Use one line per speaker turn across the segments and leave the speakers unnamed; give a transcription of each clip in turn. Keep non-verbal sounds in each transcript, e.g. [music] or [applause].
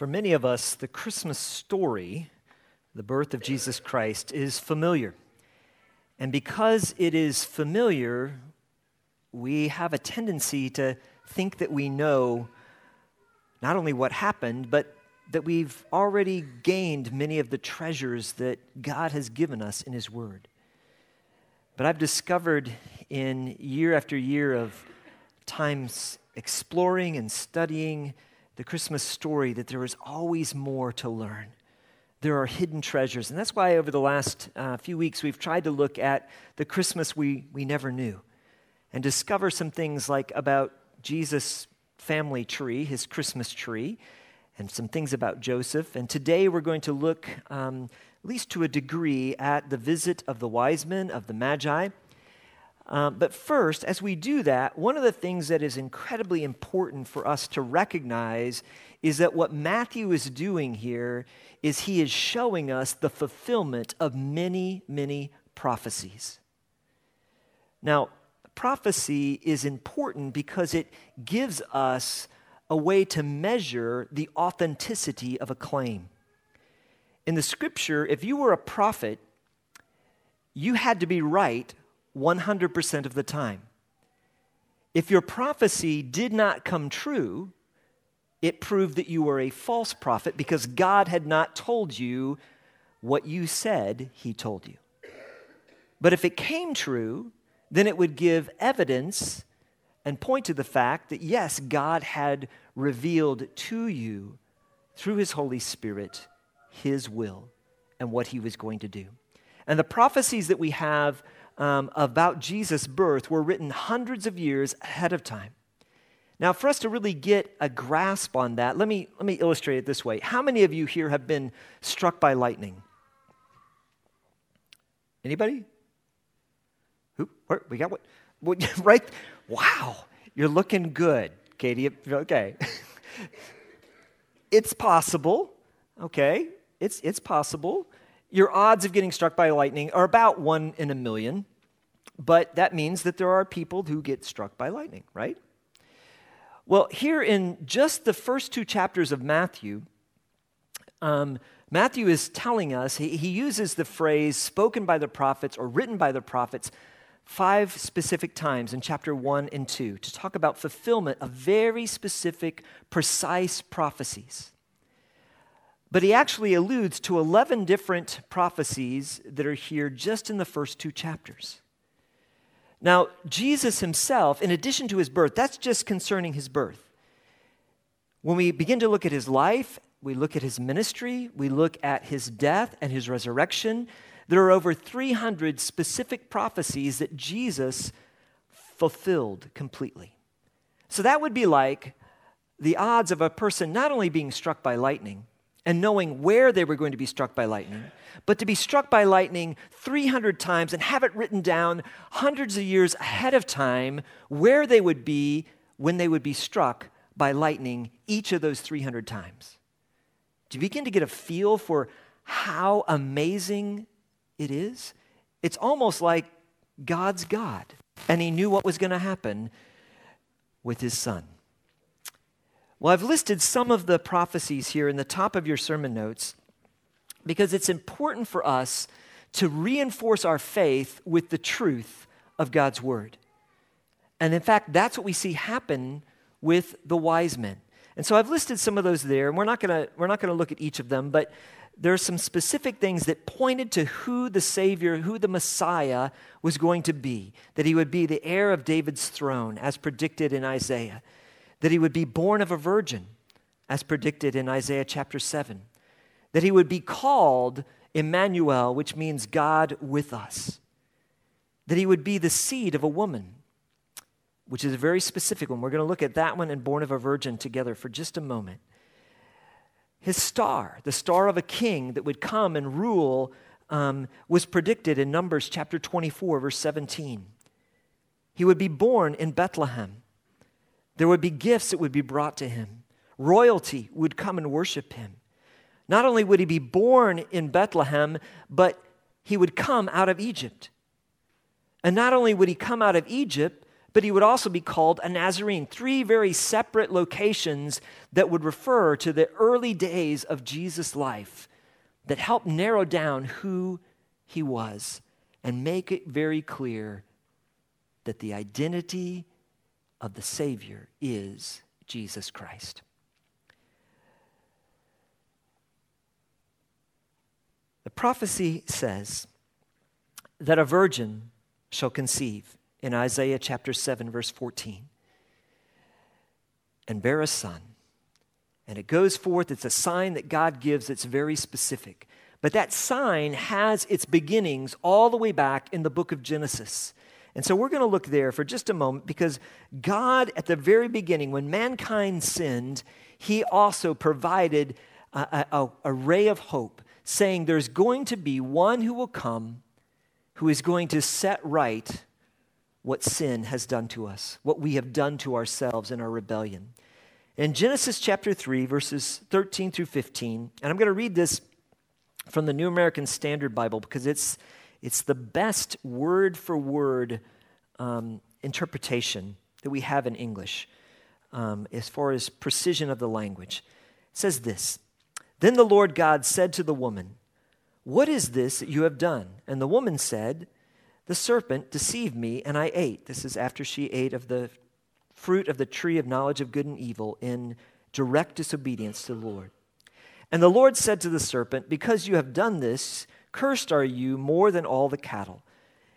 For many of us, the Christmas story, the birth of Jesus Christ, is familiar. And because it is familiar, we have a tendency to think that we know not only what happened, but that we've already gained many of the treasures that God has given us in His Word. But I've discovered in year after year of times exploring and studying the Christmas story that there is always more to learn. There are hidden treasures. And that's why over the last uh, few weeks we've tried to look at the Christmas we, we never knew and discover some things like about Jesus' family tree, his Christmas tree, and some things about Joseph. And today we're going to look, um, at least to a degree, at the visit of the wise men, of the Magi. Um, but first, as we do that, one of the things that is incredibly important for us to recognize is that what Matthew is doing here is he is showing us the fulfillment of many, many prophecies. Now, prophecy is important because it gives us a way to measure the authenticity of a claim. In the scripture, if you were a prophet, you had to be right 100% of the time. If your prophecy did not come true, it proved that you were a false prophet because God had not told you what you said he told you. But if it came true, then it would give evidence and point to the fact that yes, God had revealed to you through his Holy Spirit his will and what he was going to do. And the prophecies that we have um, about Jesus' birth were written hundreds of years ahead of time. Now, for us to really get a grasp on that, let me, let me illustrate it this way. How many of you here have been struck by lightning? Anybody? Who? Where? We got what? what [laughs] right? Wow, you're looking good, Katie. Okay. [laughs] it's possible, okay? It's, it's possible. Your odds of getting struck by lightning are about one in a million. But that means that there are people who get struck by lightning, right? Well, here in just the first two chapters of Matthew, um, Matthew is telling us, he, he uses the phrase spoken by the prophets or written by the prophets five specific times in chapter 1 and 2 to talk about fulfillment of very specific, precise prophecies. But he actually alludes to 11 different prophecies that are here just in the first two chapters. Now, Jesus himself, in addition to his birth, that's just concerning his birth. When we begin to look at his life, we look at his ministry, we look at his death and his resurrection, there are over 300 specific prophecies that Jesus fulfilled completely. So that would be like the odds of a person not only being struck by lightning, and knowing where they were going to be struck by lightning, but to be struck by lightning 300 times and have it written down hundreds of years ahead of time where they would be when they would be struck by lightning each of those 300 times. Do you begin to get a feel for how amazing it is? It's almost like God's God, and He knew what was going to happen with His Son. Well, I've listed some of the prophecies here in the top of your sermon notes because it's important for us to reinforce our faith with the truth of God's word. And in fact, that's what we see happen with the wise men. And so I've listed some of those there, and we're not going to we're not to look at each of them, but there are some specific things that pointed to who the Savior, who the Messiah was going to be, that he would be the heir of David's throne, as predicted in Isaiah that he would be born of a virgin, as predicted in Isaiah chapter 7, that he would be called Emmanuel, which means God with us, that he would be the seed of a woman, which is a very specific one. We're going to look at that one and born of a virgin together for just a moment. His star, the star of a king that would come and rule, um, was predicted in Numbers chapter 24, verse 17. He would be born in Bethlehem there would be gifts that would be brought to him. Royalty would come and worship him. Not only would he be born in Bethlehem, but he would come out of Egypt. And not only would he come out of Egypt, but he would also be called a Nazarene. Three very separate locations that would refer to the early days of Jesus' life that help narrow down who he was and make it very clear that the identity of the Savior is Jesus Christ. The prophecy says that a virgin shall conceive in Isaiah chapter 7, verse 14, and bear a son. And it goes forth, it's a sign that God gives that's very specific. But that sign has its beginnings all the way back in the book of Genesis. And so we're going to look there for just a moment because God, at the very beginning, when mankind sinned, He also provided a, a, a, ray of hope, saying there's going to be one who will come who is going to set right what sin has done to us, what we have done to ourselves in our rebellion. In Genesis chapter 3, verses 13 through 15, and I'm going to read this from the New American Standard Bible because it's, it's the best word for word um, interpretation that we have in English um, as far as precision of the language. It says this Then the Lord God said to the woman, What is this that you have done? And the woman said, The serpent deceived me, and I ate. This is after she ate of the fruit of the tree of knowledge of good and evil in direct disobedience to the Lord. And the Lord said to the serpent, Because you have done this, cursed are you more than all the cattle,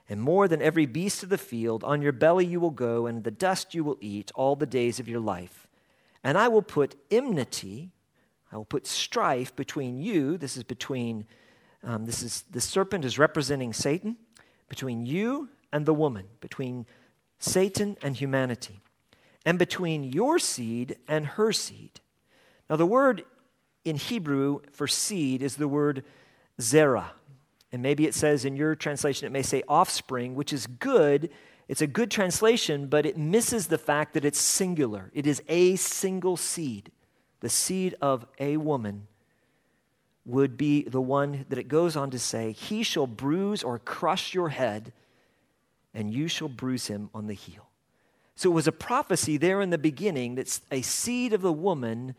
and more than every beast of the field. On your belly you will go, and the dust you will eat all the days of your life. And I will put enmity, I will put strife between you. This is between, um, this is, the serpent is representing Satan, between you and the woman, between Satan and humanity, and between your seed and her seed. Now, the word in Hebrew for seed is the word zera. And maybe it says in your translation, it may say offspring, which is good. It's a good translation, but it misses the fact that it's singular. It is a single seed. The seed of a woman would be the one that it goes on to say, He shall bruise or crush your head, and you shall bruise him on the heel. So it was a prophecy there in the beginning that a seed of the woman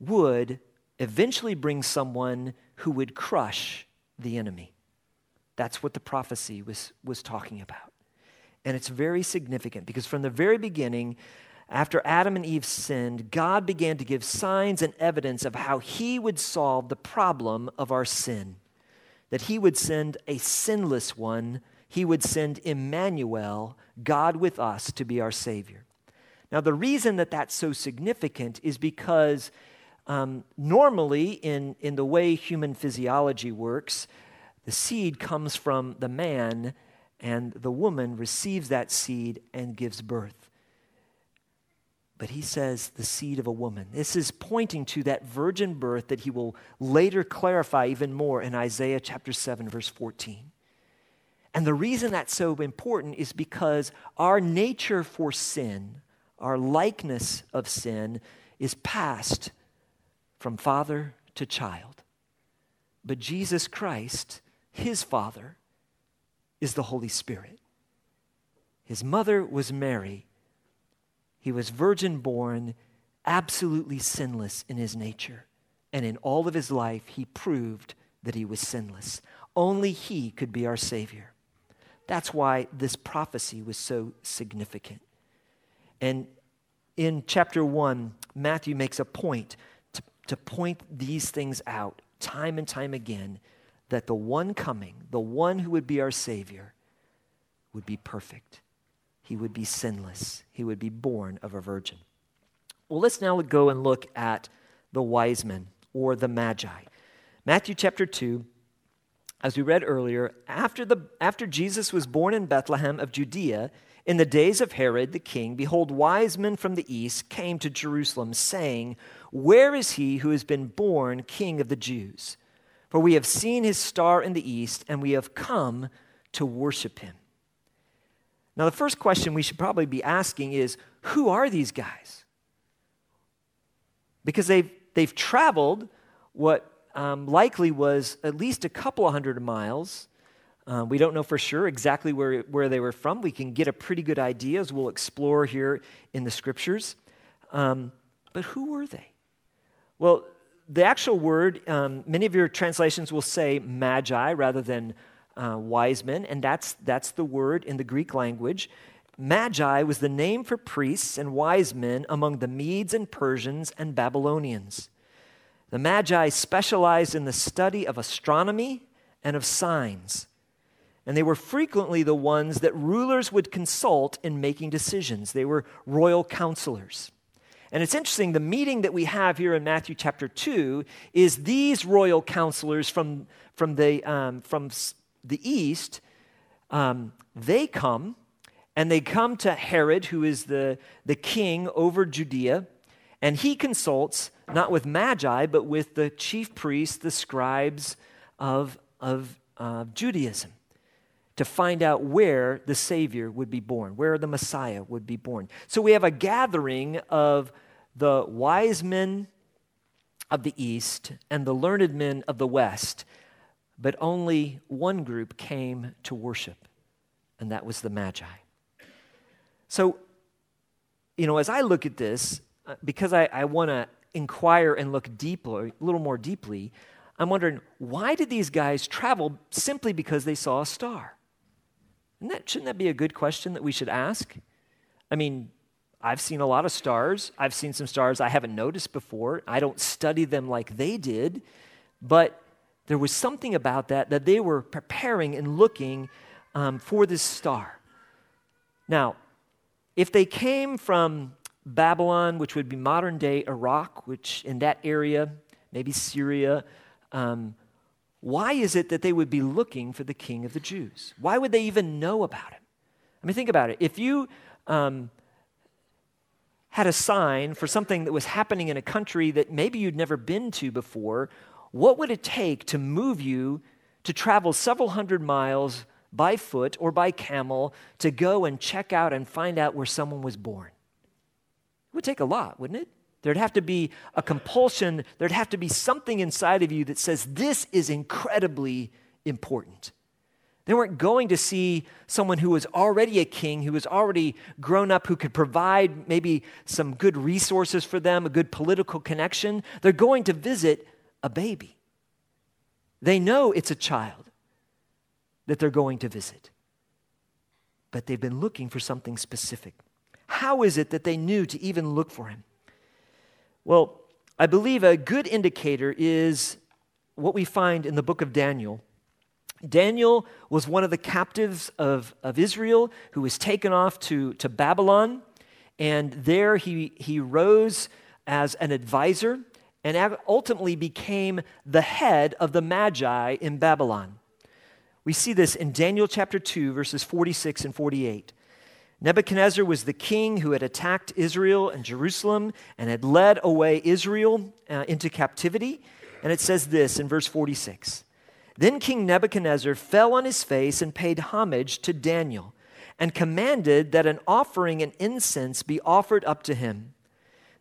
would eventually bring someone who would crush the enemy. That's what the prophecy was, was talking about. And it's very significant because from the very beginning, after Adam and Eve sinned, God began to give signs and evidence of how He would solve the problem of our sin. That He would send a sinless one, He would send Emmanuel, God with us, to be our Savior. Now, the reason that that's so significant is because um, normally, in, in the way human physiology works, the seed comes from the man, and the woman receives that seed and gives birth. But he says the seed of a woman. This is pointing to that virgin birth that he will later clarify even more in Isaiah chapter 7, verse 14. And the reason that's so important is because our nature for sin, our likeness of sin, is passed from father to child. But Jesus Christ, his father, is the Holy Spirit. His mother was Mary. He was virgin born, absolutely sinless in his nature. And in all of his life, he proved that he was sinless. Only he could be our Savior. That's why this prophecy was so significant. And in chapter 1, Matthew makes a point to point these things out time and time again that the one coming, the one who would be our Savior, would be perfect. He would be sinless. He would be born of a virgin. Well, let's now go and look at the wise men or the magi. Matthew chapter 2, as we read earlier, after, the, after Jesus was born in Bethlehem of Judea, in the days of Herod the king, behold, wise men from the east came to Jerusalem, saying, Where is he who has been born king of the Jews? For we have seen his star in the east, and we have come to worship him. Now, the first question we should probably be asking is Who are these guys? Because they've, they've traveled what um, likely was at least a couple of hundred miles Uh, we don't know for sure exactly where, where they were from. We can get a pretty good idea as we'll explore here in the scriptures. Um, but who were they? Well, the actual word, um, many of your translations will say magi rather than uh, wise men, and that's, that's the word in the Greek language. Magi was the name for priests and wise men among the Medes and Persians and Babylonians. The Magi specialized in the study of astronomy and of signs, and they were frequently the ones that rulers would consult in making decisions. They were royal counselors. And it's interesting, the meeting that we have here in Matthew chapter 2 is these royal counselors from, from, the, um, from the east. Um, they come, and they come to Herod, who is the, the king over Judea, and he consults not with magi, but with the chief priests, the scribes of, of uh, Judaism to find out where the Savior would be born, where the Messiah would be born. So we have a gathering of the wise men of the East and the learned men of the West, but only one group came to worship, and that was the Magi. So, you know, as I look at this, uh, because I, I want to inquire and look deeper, a little more deeply, I'm wondering why did these guys travel simply because they saw a star? And that, shouldn't that be a good question that we should ask? I mean, I've seen a lot of stars. I've seen some stars I haven't noticed before. I don't study them like they did, but there was something about that that they were preparing and looking um, for this star. Now, if they came from Babylon, which would be modern day Iraq, which in that area, maybe Syria, um, why is it that they would be looking for the king of the Jews? Why would they even know about him? I mean, think about it. If you um, had a sign for something that was happening in a country that maybe you'd never been to before, what would it take to move you to travel several hundred miles by foot or by camel to go and check out and find out where someone was born? It would take a lot, wouldn't it? There'd have to be a compulsion, there'd have to be something inside of you that says, This is incredibly important. They weren't going to see someone who was already a king, who was already grown up, who could provide maybe some good resources for them, a good political connection. They're going to visit a baby. They know it's a child that they're going to visit, but they've been looking for something specific. How is it that they knew to even look for him? Well, I believe a good indicator is what we find in the book of Daniel. Daniel was one of the captives of, of Israel who was taken off to, to Babylon, and there he, he rose as an advisor and ultimately became the head of the Magi in Babylon. We see this in Daniel chapter 2, verses 46 and 48. Nebuchadnezzar was the king who had attacked Israel and Jerusalem and had led away Israel uh, into captivity. And it says this in verse 46 Then King Nebuchadnezzar fell on his face and paid homage to Daniel and commanded that an offering and incense be offered up to him.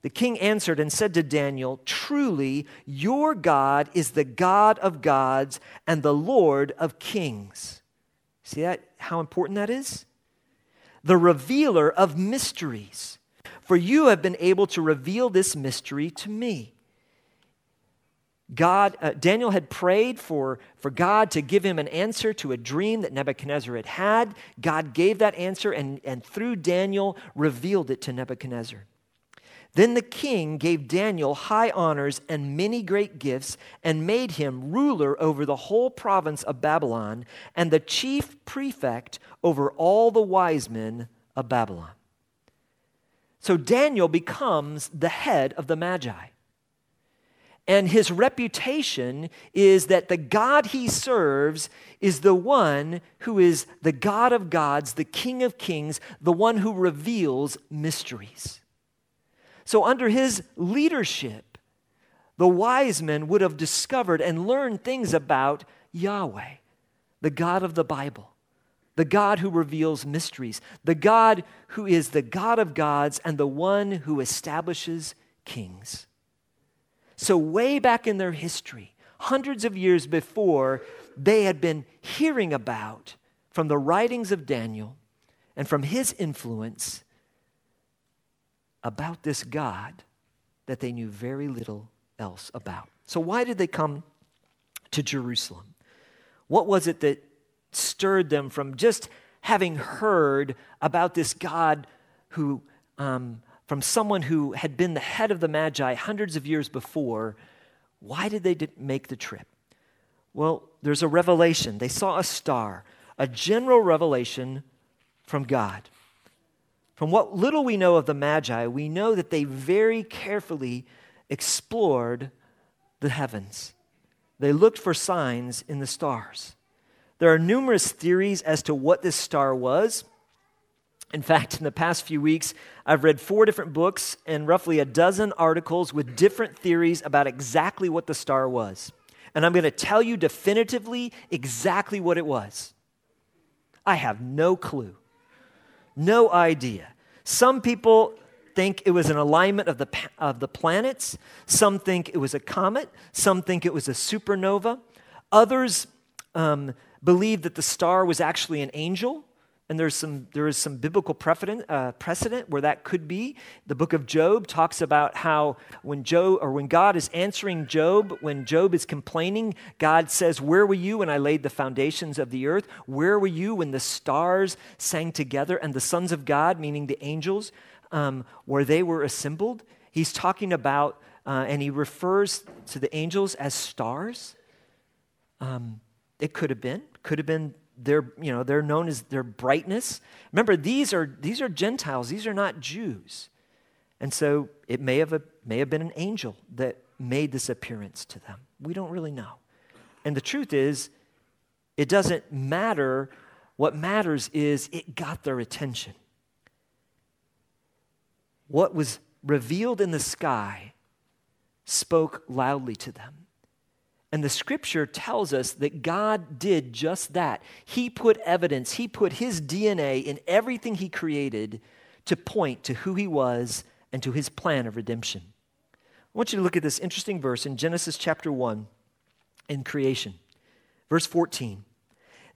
The king answered and said to Daniel, Truly, your God is the God of gods and the Lord of kings. See that, how important that is? The revealer of mysteries. For you have been able to reveal this mystery to me. God, uh, Daniel had prayed for, for God to give him an answer to a dream that Nebuchadnezzar had had. God gave that answer and, and through Daniel revealed it to Nebuchadnezzar. Then the king gave Daniel high honors and many great gifts and made him ruler over the whole province of Babylon and the chief prefect over all the wise men of Babylon. So Daniel becomes the head of the Magi. And his reputation is that the God he serves is the one who is the God of gods, the King of kings, the one who reveals mysteries. So, under his leadership, the wise men would have discovered and learned things about Yahweh, the God of the Bible, the God who reveals mysteries, the God who is the God of gods and the one who establishes kings. So, way back in their history, hundreds of years before they had been hearing about from the writings of Daniel and from his influence about this God that they knew very little else about. So, why did they come to Jerusalem? What was it that stirred them from just having heard about this God who, um, from someone who had been the head of the Magi hundreds of years before? Why did they make the trip? Well, there's a revelation. They saw a star, a general revelation from God. From what little we know of the Magi, we know that they very carefully explored the heavens. They looked for signs in the stars. There are numerous theories as to what this star was. In fact, in the past few weeks, I've read four different books and roughly a dozen articles with different theories about exactly what the star was. And I'm going to tell you definitively exactly what it was. I have no clue, no idea. Some people think it was an alignment of the, of the planets. Some think it was a comet. Some think it was a supernova. Others um, believe that the star was actually an angel and there's some, there is some biblical precedent, uh, precedent where that could be. The book of Job talks about how when Job, or when God is answering Job, when Job is complaining, God says, Where were you when I laid the foundations of the earth? Where were you when the stars sang together and the sons of God, meaning the angels, um, where they were assembled? He's talking about, uh, and he refers to the angels as stars. Um, it could have been, could have been they're, you know, they're known as their brightness. Remember, these are, these are Gentiles, these are not Jews. And so it may have, a, may have been an angel that made this appearance to them. We don't really know. And the truth is, it doesn't matter. What matters is it got their attention. What was revealed in the sky spoke loudly to them. And the scripture tells us that God did just that. He put evidence, He put His DNA in everything He created to point to who He was and to His plan of redemption. I want you to look at this interesting verse in Genesis chapter 1 in creation. Verse 14.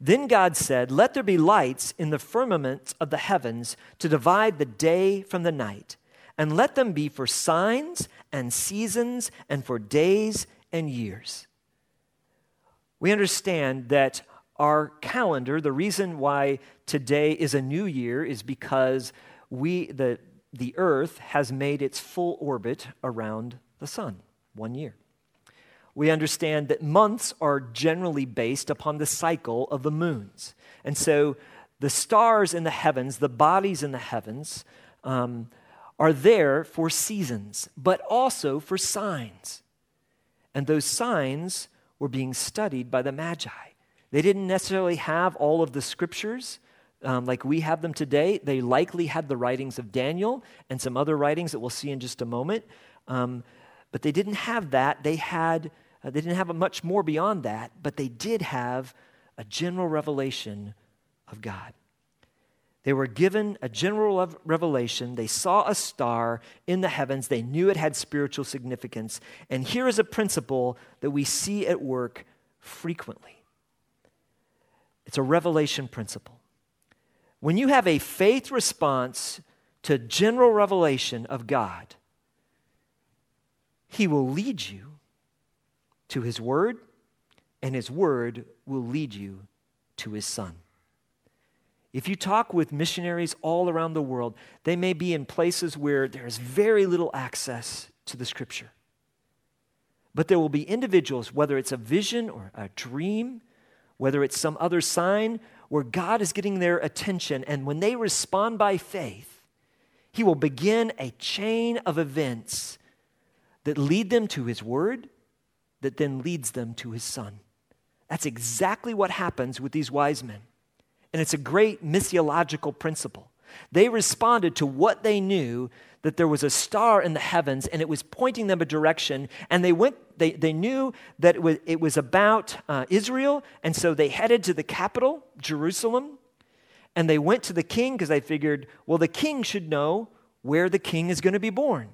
Then God said, Let there be lights in the firmament of the heavens to divide the day from the night, and let them be for signs and seasons and for days and years we understand that our calendar, the reason why today is a new year is because we, the, the earth has made its full orbit around the sun, one year. We understand that months are generally based upon the cycle of the moons. And so the stars in the heavens, the bodies in the heavens, um, are there for seasons, but also for signs. And those signs were being studied by the Magi. They didn't necessarily have all of the scriptures um, like we have them today. They likely had the writings of Daniel and some other writings that we'll see in just a moment. Um, but they didn't have that. They had uh, they didn't have much more beyond that, but they did have a general revelation of God. They were given a general revelation. They saw a star in the heavens. They knew it had spiritual significance. And here is a principle that we see at work frequently it's a revelation principle. When you have a faith response to general revelation of God, He will lead you to His Word, and His Word will lead you to His Son. If you talk with missionaries all around the world, they may be in places where there's very little access to the scripture. But there will be individuals, whether it's a vision or a dream, whether it's some other sign, where God is getting their attention. And when they respond by faith, He will begin a chain of events that lead them to His Word, that then leads them to His Son. That's exactly what happens with these wise men. And it's a great missiological principle. They responded to what they knew that there was a star in the heavens and it was pointing them a direction. And they went, they, they knew that it was, it was about uh, Israel. And so they headed to the capital, Jerusalem. And they went to the king because they figured, well, the king should know where the king is going to be born.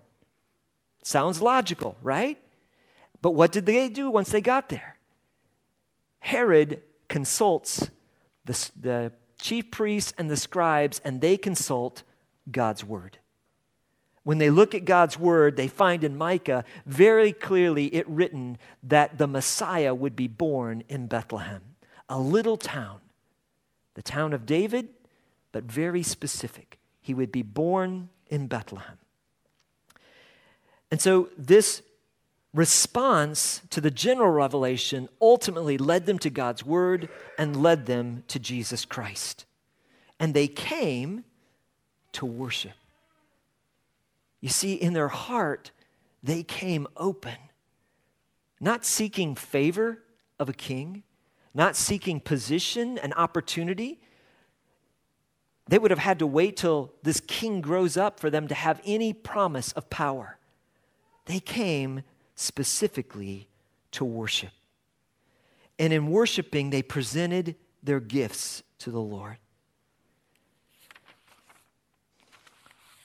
Sounds logical, right? But what did they do once they got there? Herod consults the, the chief priests and the scribes, and they consult God's word. When they look at God's word, they find in Micah very clearly it written that the Messiah would be born in Bethlehem, a little town, the town of David, but very specific. He would be born in Bethlehem. And so this response to the general revelation ultimately led them to God's word and led them to Jesus Christ. And they came to worship. You see, in their heart, they came open, not seeking favor of a king, not seeking position and opportunity. They would have had to wait till this king grows up for them to have any promise of power. They came specifically to worship. And in worshiping, they presented their gifts to the Lord.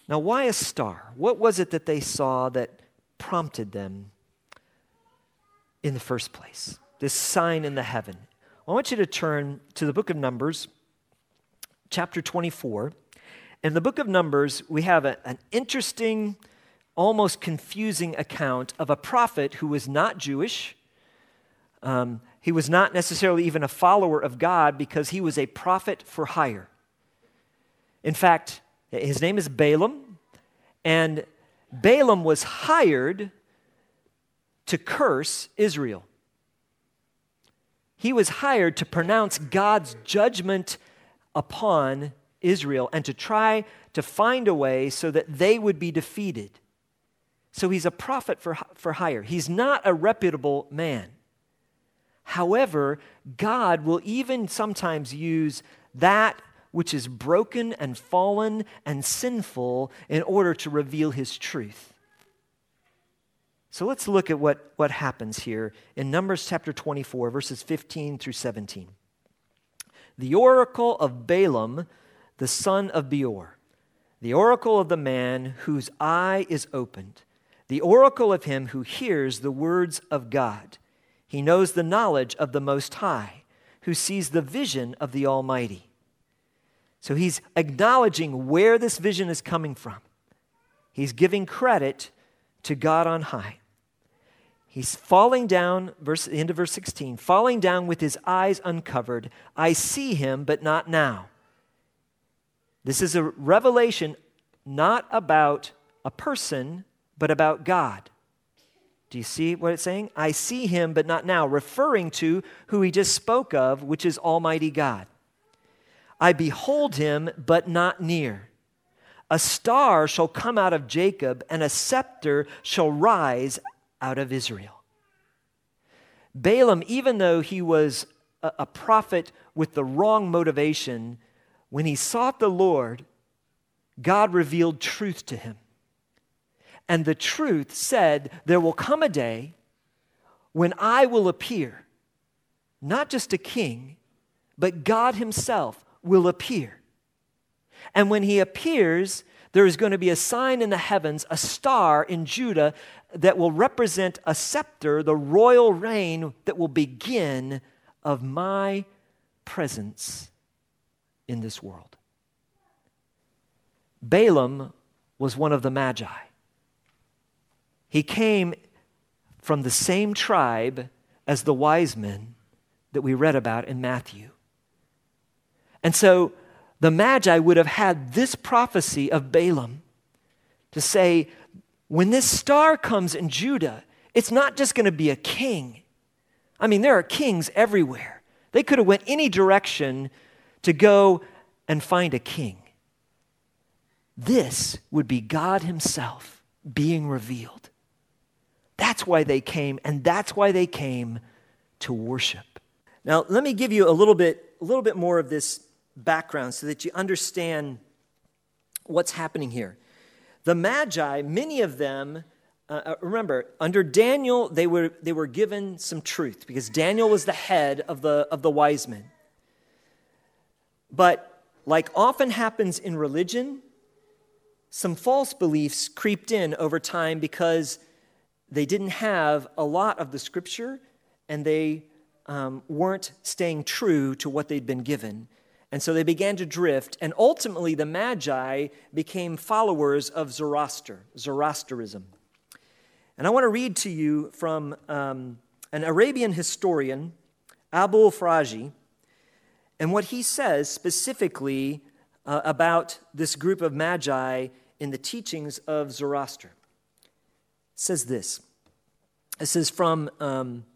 Now, why a star? What was it that they saw that prompted them in the first place? This sign in the heaven. I want you to turn to the book of Numbers, chapter 24. In the book of Numbers, we have a, an interesting almost confusing account of a prophet who was not Jewish. Um, he was not necessarily even a follower of God because he was a prophet for hire. In fact, his name is Balaam, and Balaam was hired to curse Israel. He was hired to pronounce God's judgment upon Israel and to try to find a way so that they would be defeated. So he's a prophet for, for hire. He's not a reputable man. However, God will even sometimes use that which is broken and fallen and sinful in order to reveal his truth. So let's look at what, what happens here in Numbers chapter 24, verses 15 through 17. The oracle of Balaam, the son of Beor, the oracle of the man whose eye is opened the oracle of him who hears the words of God. He knows the knowledge of the Most High, who sees the vision of the Almighty. So he's acknowledging where this vision is coming from. He's giving credit to God on high. He's falling down, verse, end of verse 16, falling down with his eyes uncovered. I see him, but not now. This is a revelation not about a person, but about God. Do you see what it's saying? I see him, but not now, referring to who he just spoke of, which is Almighty God. I behold him, but not near. A star shall come out of Jacob, and a scepter shall rise out of Israel. Balaam, even though he was a, prophet with the wrong motivation, when he sought the Lord, God revealed truth to him. And the truth said, There will come a day when I will appear, not just a king, but God Himself will appear. And when He appears, there is going to be a sign in the heavens, a star in Judah that will represent a scepter, the royal reign that will begin of my presence in this world. Balaam was one of the Magi. He came from the same tribe as the wise men that we read about in Matthew. And so the Magi would have had this prophecy of Balaam to say, when this star comes in Judah, it's not just going to be a king. I mean, there are kings everywhere. They could have went any direction to go and find a king. This would be God himself being revealed. That's why they came, and that's why they came to worship. Now, let me give you a little bit, a little bit more of this background so that you understand what's happening here. The Magi, many of them, uh, uh, remember, under Daniel, they were, they were given some truth because Daniel was the head of the, of the wise men. But, like often happens in religion, some false beliefs creeped in over time because they didn't have a lot of the scripture and they um, weren't staying true to what they'd been given. And so they began to drift, and ultimately the Magi became followers of Zoroaster, Zoroasterism. And I want to read to you from um, an Arabian historian, Abul Faraji, and what he says specifically uh, about this group of Magi in the teachings of Zoroaster. Says this. This is from, um,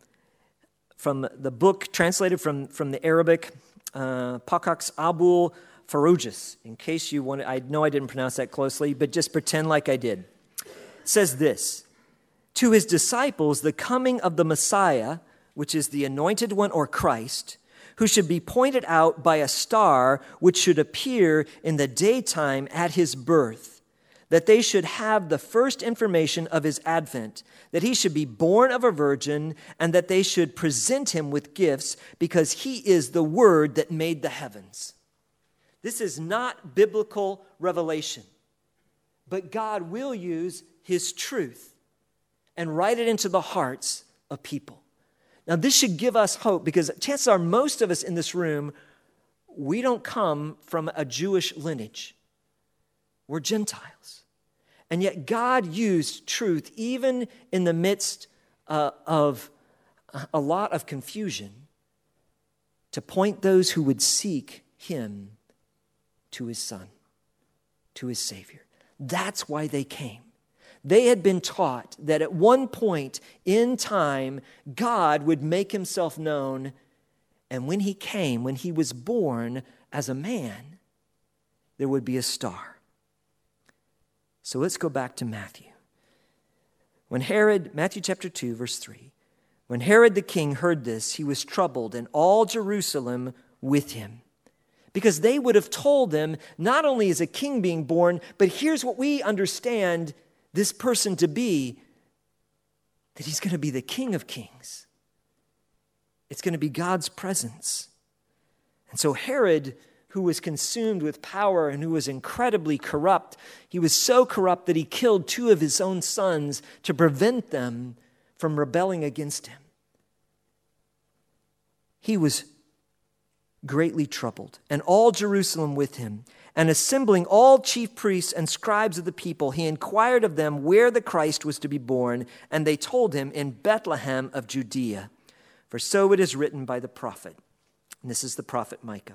from the book translated from, from the Arabic, uh, Pocock's Abul Farujis. In case you want, I know I didn't pronounce that closely, but just pretend like I did. It says this To his disciples, the coming of the Messiah, which is the anointed one or Christ, who should be pointed out by a star which should appear in the daytime at his birth that they should have the first information of his advent, that he should be born of a virgin, and that they should present him with gifts because he is the word that made the heavens. This is not biblical revelation, but God will use his truth and write it into the hearts of people. Now, this should give us hope because chances are most of us in this room, we don't come from a Jewish lineage. We're Gentiles. And yet, God used truth even in the midst uh, of a lot of confusion to point those who would seek Him to His Son, to His Savior. That's why they came. They had been taught that at one point in time, God would make Himself known. And when He came, when He was born as a man, there would be a star so let's go back to Matthew. When Herod, Matthew chapter 2, verse 3, when Herod the king heard this, he was troubled, and all Jerusalem with him. Because they would have told them, not only is a king being born, but here's what we understand this person to be that he's going to be the king of kings. It's going to be God's presence. And so Herod who was consumed with power and who was incredibly corrupt. He was so corrupt that he killed two of his own sons to prevent them from rebelling against him. He was greatly troubled, and all Jerusalem with him. And assembling all chief priests and scribes of the people, he inquired of them where the Christ was to be born, and they told him, In Bethlehem of Judea. For so it is written by the prophet. And this is the prophet Micah.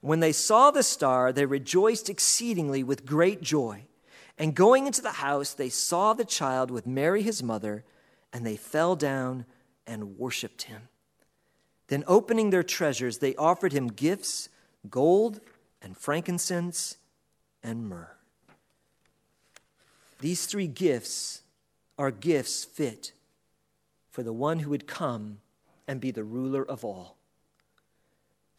When they saw the star, they rejoiced exceedingly with great joy. And going into the house, they saw the child with Mary his mother, and they fell down and worshiped him. Then, opening their treasures, they offered him gifts gold and frankincense and myrrh. These three gifts are gifts fit for the one who would come and be the ruler of all.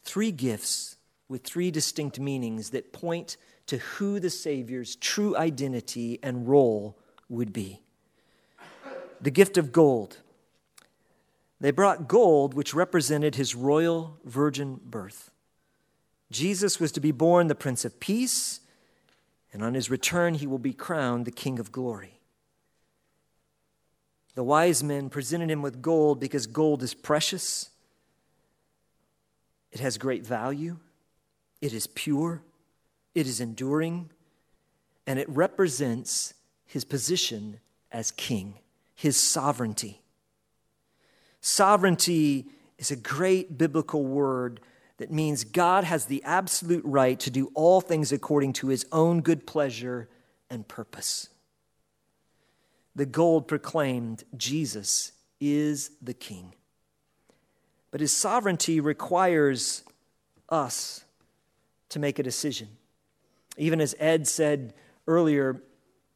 Three gifts with three distinct meanings that point to who the Savior's true identity and role would be. The gift of gold. They brought gold, which represented his royal virgin birth. Jesus was to be born the Prince of Peace, and on his return, he will be crowned the King of Glory. The wise men presented him with gold because gold is precious, it has great value. It is pure, it is enduring, and it represents his position as king, his sovereignty. Sovereignty is a great biblical word that means God has the absolute right to do all things according to his own good pleasure and purpose. The gold proclaimed Jesus is the king. But his sovereignty requires us to make a decision. Even as Ed said earlier,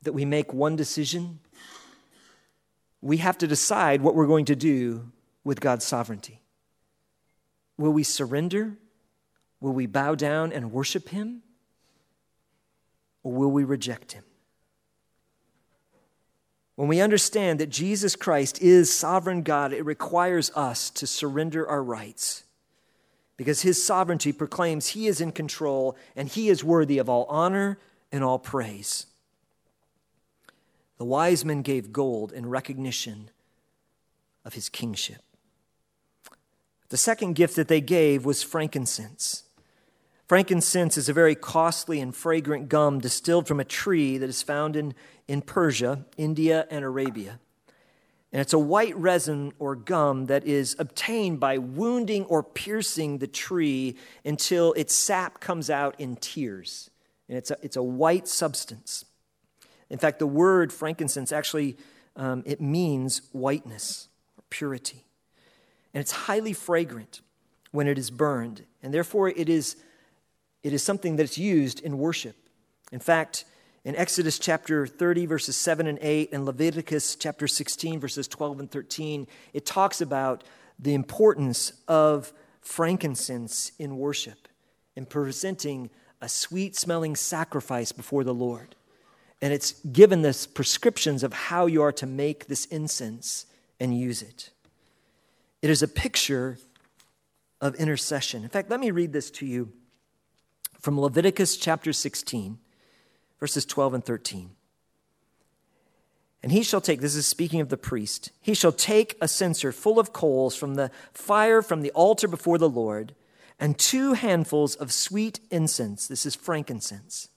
that we make one decision, we have to decide what we're going to do with God's sovereignty. Will we surrender? Will we bow down and worship him? Or will we reject him? When we understand that Jesus Christ is sovereign God, it requires us to surrender our rights because his sovereignty proclaims he is in control and he is worthy of all honor and all praise. The wise men gave gold in recognition of his kingship. The second gift that they gave was frankincense. Frankincense is a very costly and fragrant gum distilled from a tree that is found in, in Persia, India, and Arabia. And it's a white resin or gum that is obtained by wounding or piercing the tree until its sap comes out in tears. And it's a, it's a white substance. In fact, the word frankincense actually um, it means whiteness or purity. And it's highly fragrant when it is burned. And therefore it is, it is something that's used in worship. In fact, in Exodus chapter 30, verses 7 and 8, and Leviticus chapter 16, verses 12 and 13, it talks about the importance of frankincense in worship in presenting a sweet smelling sacrifice before the Lord. And it's given us prescriptions of how you are to make this incense and use it. It is a picture of intercession. In fact, let me read this to you from Leviticus chapter 16 verses 12 and 13. And he shall take, this is speaking of the priest, he shall take a censer full of coals from the fire from the altar before the Lord, and two handfuls of sweet incense, this is frankincense,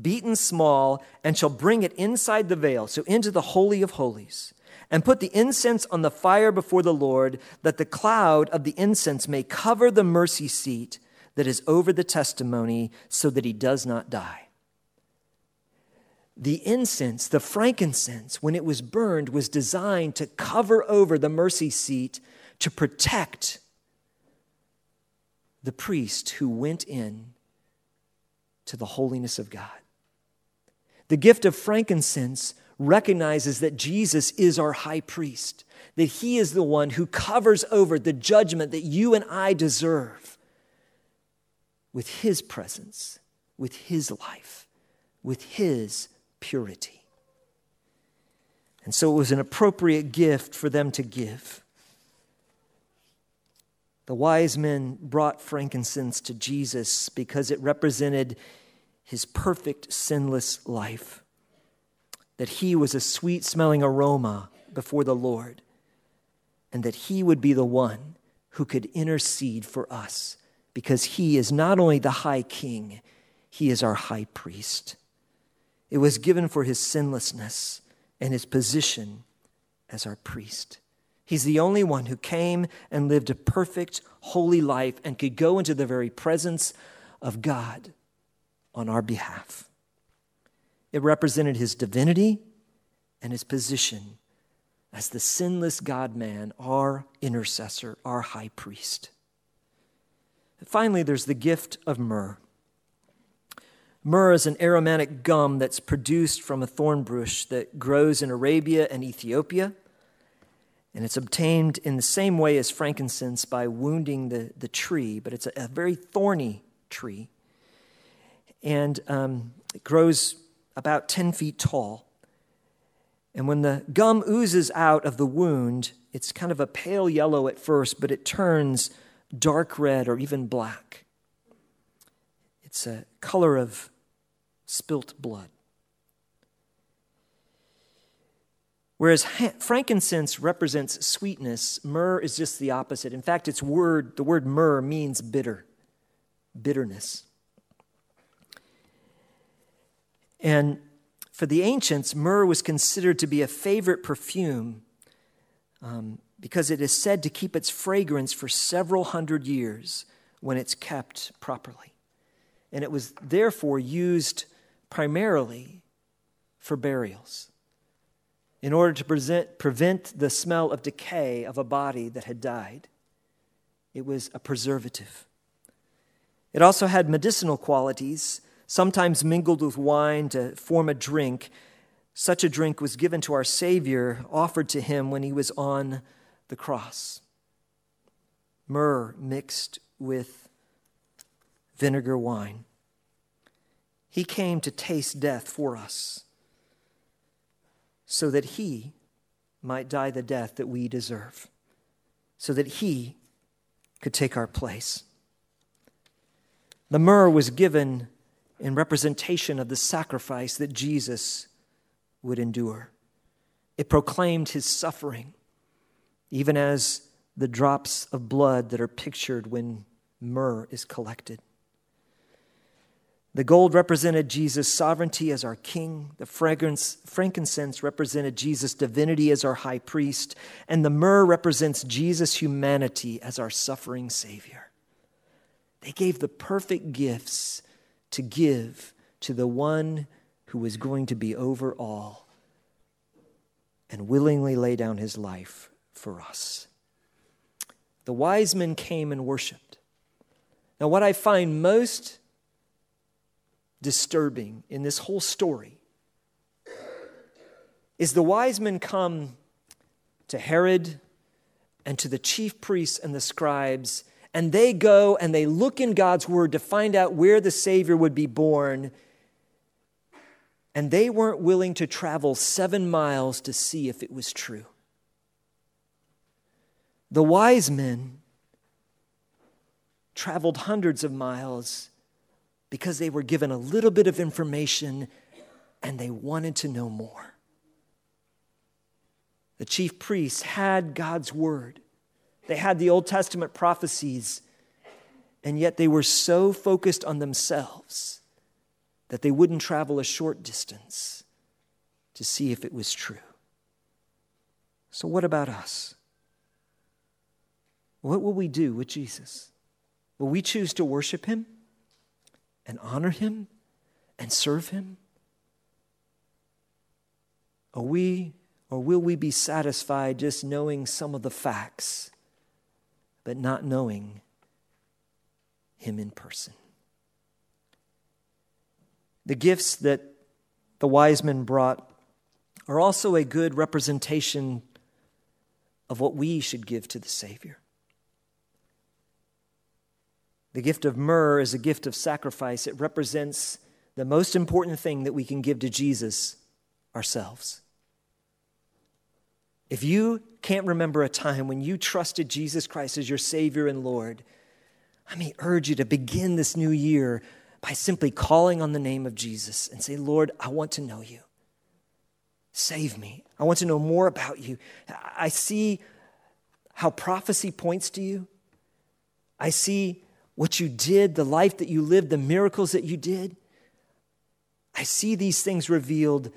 beaten small, and shall bring it inside the veil, so into the Holy of Holies, and put the incense on the fire before the Lord, that the cloud of the incense may cover the mercy seat that is over the testimony, so that he does not die the incense, the frankincense, when it was burned, was designed to cover over the mercy seat to protect the priest who went in to the holiness of God. The gift of frankincense recognizes that Jesus is our high priest, that he is the one who covers over the judgment that you and I deserve with his presence, with his life, with his purity. And so it was an appropriate gift for them to give. The wise men brought frankincense to Jesus because it represented his perfect, sinless life. That he was a sweet smelling aroma before the Lord, and that he would be the one who could intercede for us because he is not only the high king, he is our high priest. It was given for his sinlessness and his position as our priest. He's the only one who came and lived a perfect, holy life and could go into the very presence of God on our behalf. It represented his divinity and his position as the sinless God man, our intercessor, our high priest. Finally, there's the gift of myrrh. Myrrh is an aromatic gum that's produced from a thorn bush that grows in Arabia and Ethiopia. And it's obtained in the same way as frankincense by wounding the, the tree, but it's a, a very thorny tree. And um, it grows about 10 feet tall. And when the gum oozes out of the wound, it's kind of a pale yellow at first, but it turns dark red or even black. It's a color of spilt blood. Whereas frankincense represents sweetness, myrrh is just the opposite. In fact, its word, the word myrrh means bitter, bitterness. And for the ancients, myrrh was considered to be a favorite perfume um, because it is said to keep its fragrance for several hundred years when it's kept properly. And it was therefore used primarily for burials in order to present, prevent the smell of decay of a body that had died. It was a preservative. It also had medicinal qualities, sometimes mingled with wine to form a drink. Such a drink was given to our Savior, offered to him when he was on the cross. myrrh mixed with vinegar wine. He came to taste death for us so that he might die the death that we deserve, so that he could take our place. The myrrh was given in representation of the sacrifice that Jesus would endure. It proclaimed his suffering, even as the drops of blood that are pictured when myrrh is collected. The gold represented Jesus' sovereignty as our king. The fragrance, frankincense represented Jesus' divinity as our high priest. And the myrrh represents Jesus' humanity as our suffering Savior. They gave the perfect gifts to give to the one who was going to be over all and willingly lay down his life for us. The wise men came and worshiped. Now, what I find most disturbing in this whole story is the wise men come to Herod and to the chief priests and the scribes, and they go and they look in God's word to find out where the Savior would be born. And they weren't willing to travel seven miles to see if it was true. The wise men traveled hundreds of miles because they were given a little bit of information and they wanted to know more. The chief priests had God's word, they had the Old Testament prophecies, and yet they were so focused on themselves that they wouldn't travel a short distance to see if it was true. So, what about us? What will we do with Jesus? Will we choose to worship him and honor him and serve him? Are we or will we be satisfied just knowing some of the facts, but not knowing him in person? The gifts that the wise men brought are also a good representation of what we should give to the Savior. The gift of myrrh is a gift of sacrifice. It represents the most important thing that we can give to Jesus ourselves. If you can't remember a time when you trusted Jesus Christ as your Savior and Lord, I may urge you to begin this new year by simply calling on the name of Jesus and say, Lord, I want to know you. Save me. I want to know more about you. I see how prophecy points to you. I see what you did, the life that you lived, the miracles that you did. I see these things revealed.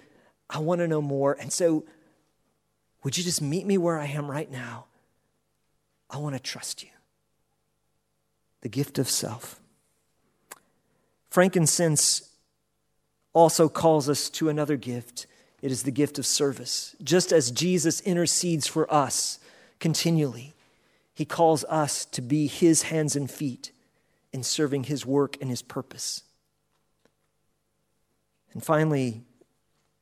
I want to know more. And so, would you just meet me where I am right now? I want to trust you. The gift of self. Frankincense also calls us to another gift. It is the gift of service. Just as Jesus intercedes for us continually, he calls us to be his hands and feet in serving his work and his purpose. And finally,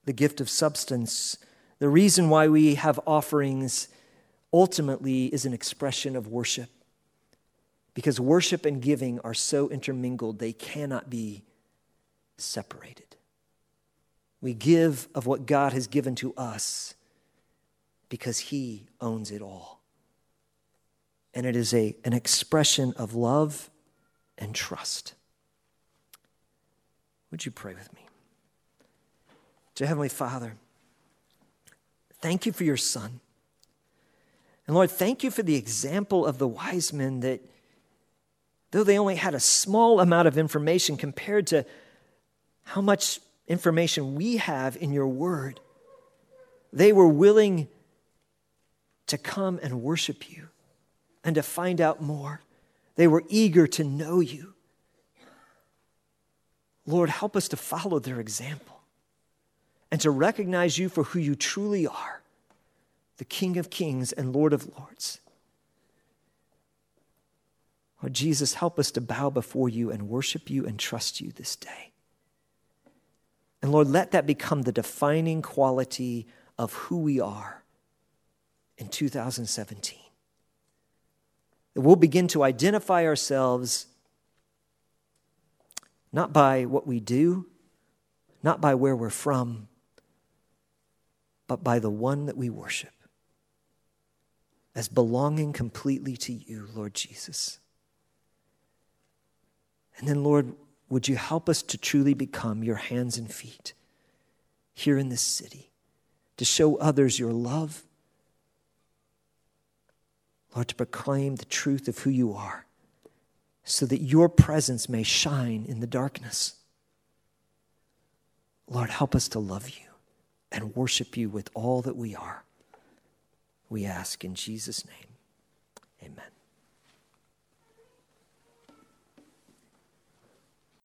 the gift of substance. The reason why we have offerings ultimately is an expression of worship. Because worship and giving are so intermingled, they cannot be separated. We give of what God has given to us because He owns it all. And it is a, an expression of love and trust. Would you pray with me? Dear Heavenly Father, thank you for your Son. And Lord, thank you for the example of the wise men that, though they only had a small amount of information compared to how much information we have in your word, they were willing to come and worship you and to find out more. They were eager to know you. Lord, help us to follow their example and to recognize you for who you truly are the King of Kings and Lord of Lords. Lord Jesus, help us to bow before you and worship you and trust you this day. And Lord, let that become the defining quality of who we are in 2017 That we'll begin to identify ourselves not by what we do, not by where we're from, but by the one that we worship as belonging completely to you, Lord Jesus. And then, Lord, would you help us to truly become your hands and feet here in this city, to show others your love, Lord, to proclaim the truth of who you are, so that your presence may shine in the darkness. Lord, help us to love you and worship you with all that we are. We ask in Jesus' name. Amen.